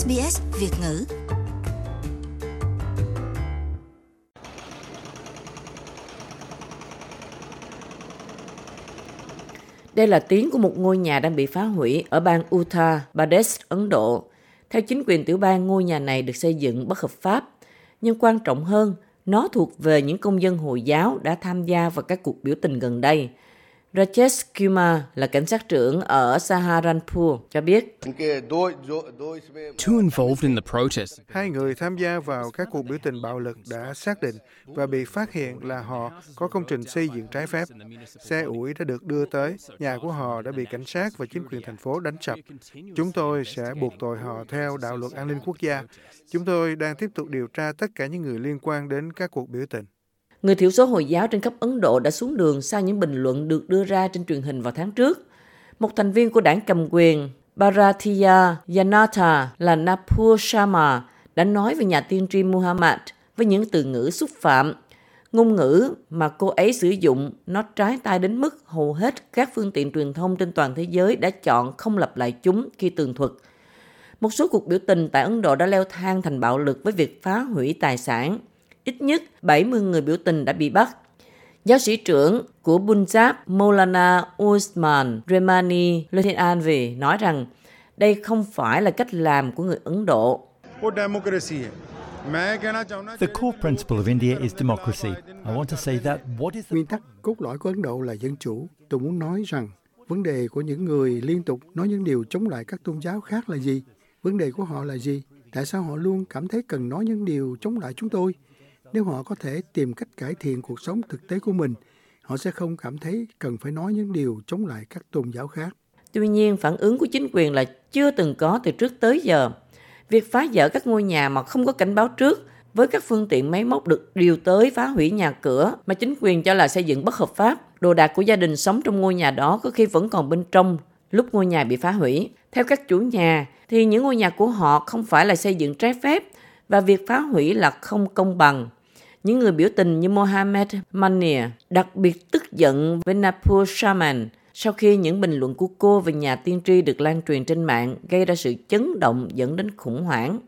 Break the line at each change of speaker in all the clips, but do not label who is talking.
SBS Việt ngữ. Đây là tiếng của một ngôi nhà đang bị phá hủy ở bang Uttar Pradesh, Ấn Độ. Theo chính quyền tiểu bang, ngôi nhà này được xây dựng bất hợp pháp. Nhưng quan trọng hơn, nó thuộc về những công dân Hồi giáo đã tham gia vào các cuộc biểu tình gần đây – Rajesh Kumar là cảnh sát trưởng ở Saharanpur cho biết.
Hai người tham gia vào các cuộc biểu tình bạo lực đã xác định và bị phát hiện là họ có công trình xây dựng trái phép. Xe ủi đã được đưa tới, nhà của họ đã bị cảnh sát và chính quyền thành phố đánh sập. Chúng tôi sẽ buộc tội họ theo đạo luật an ninh quốc gia. Chúng tôi đang tiếp tục điều tra tất cả những người liên quan đến các cuộc biểu tình.
Người thiểu số Hồi giáo trên khắp Ấn Độ đã xuống đường sau những bình luận được đưa ra trên truyền hình vào tháng trước. Một thành viên của đảng cầm quyền, Bharatiya Janata là Napur Sharma, đã nói về nhà tiên tri Muhammad với những từ ngữ xúc phạm. Ngôn ngữ mà cô ấy sử dụng nó trái tai đến mức hầu hết các phương tiện truyền thông trên toàn thế giới đã chọn không lặp lại chúng khi tường thuật. Một số cuộc biểu tình tại Ấn Độ đã leo thang thành bạo lực với việc phá hủy tài sản ít nhất 70 người biểu tình đã bị bắt. Giáo sĩ trưởng của Punjab Maulana Usman Remani Luthianvi nói rằng đây không phải là cách làm của người Ấn Độ.
The core principle of India is democracy. I want to say that what is
the... Nguyên tắc cốt lõi của Ấn Độ là dân chủ. Tôi muốn nói rằng vấn đề của những người liên tục nói những điều chống lại các tôn giáo khác là gì? Vấn đề của họ là gì? Tại sao họ luôn cảm thấy cần nói những điều chống lại chúng tôi? Nếu họ có thể tìm cách cải thiện cuộc sống thực tế của mình, họ sẽ không cảm thấy cần phải nói những điều chống lại các tôn giáo khác.
Tuy nhiên, phản ứng của chính quyền là chưa từng có từ trước tới giờ. Việc phá dỡ các ngôi nhà mà không có cảnh báo trước với các phương tiện máy móc được điều tới phá hủy nhà cửa mà chính quyền cho là xây dựng bất hợp pháp. Đồ đạc của gia đình sống trong ngôi nhà đó có khi vẫn còn bên trong lúc ngôi nhà bị phá hủy. Theo các chủ nhà, thì những ngôi nhà của họ không phải là xây dựng trái phép và việc phá hủy là không công bằng. Những người biểu tình như Mohammed Mania đặc biệt tức giận với Napur Shaman sau khi những bình luận của cô về nhà tiên tri được lan truyền trên mạng gây ra sự chấn động dẫn đến khủng hoảng.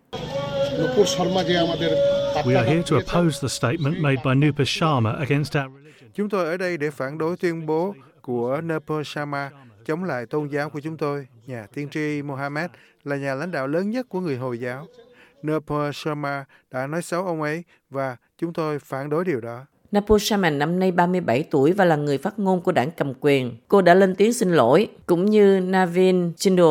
We are here to oppose the statement made by Nupur Sharma against our religion.
Chúng tôi ở đây để phản đối tuyên bố của Nupur Sharma chống lại tôn giáo của chúng tôi. Nhà tiên tri Mohammed là nhà lãnh đạo lớn nhất của người Hồi giáo. Nupur Sharma đã nói xấu ông ấy và chúng tôi phản đối điều đó.
Napur Shaman năm nay 37 tuổi và là người phát ngôn của đảng cầm quyền. Cô đã lên tiếng xin lỗi, cũng như Navin Chindel,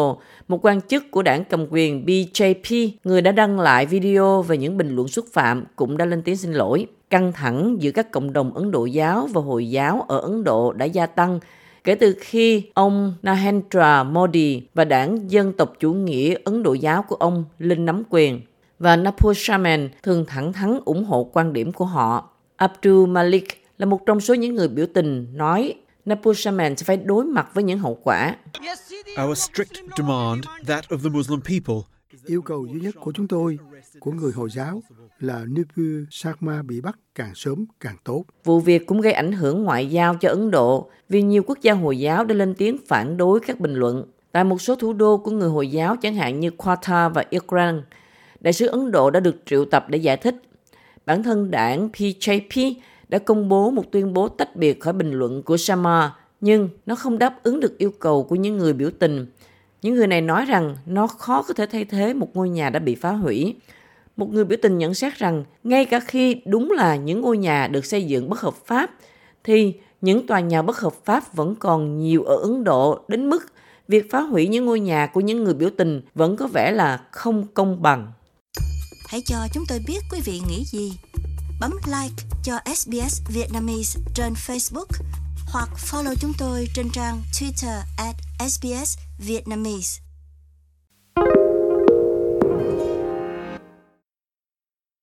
một quan chức của đảng cầm quyền BJP, người đã đăng lại video về những bình luận xúc phạm, cũng đã lên tiếng xin lỗi. Căng thẳng giữa các cộng đồng Ấn Độ giáo và Hồi giáo ở Ấn Độ đã gia tăng kể từ khi ông Narendra Modi và đảng Dân tộc chủ nghĩa Ấn Độ giáo của ông lên nắm quyền và Napur Shaman thường thẳng thắn ủng hộ quan điểm của họ. Abdul Malik là một trong số những người biểu tình nói Napur Shaman sẽ phải đối mặt với những hậu quả.
Our strict demand, that of the Muslim people,
Yêu cầu duy nhất của chúng tôi, của người Hồi giáo, là Nupur Sharma bị bắt càng sớm càng tốt.
Vụ việc cũng gây ảnh hưởng ngoại giao cho Ấn Độ vì nhiều quốc gia Hồi giáo đã lên tiếng phản đối các bình luận. Tại một số thủ đô của người Hồi giáo chẳng hạn như Qatar và Iran, đại sứ Ấn Độ đã được triệu tập để giải thích. Bản thân đảng pjp đã công bố một tuyên bố tách biệt khỏi bình luận của Sharma, nhưng nó không đáp ứng được yêu cầu của những người biểu tình. Những người này nói rằng nó khó có thể thay thế một ngôi nhà đã bị phá hủy. Một người biểu tình nhận xét rằng ngay cả khi đúng là những ngôi nhà được xây dựng bất hợp pháp, thì những tòa nhà bất hợp pháp vẫn còn nhiều ở Ấn Độ đến mức việc phá hủy những ngôi nhà của những người biểu tình vẫn có vẻ là không công bằng.
Hãy cho chúng tôi biết quý vị nghĩ gì. Bấm like cho SBS Vietnamese trên Facebook hoặc follow chúng tôi trên trang Twitter at SBS Vietnamese.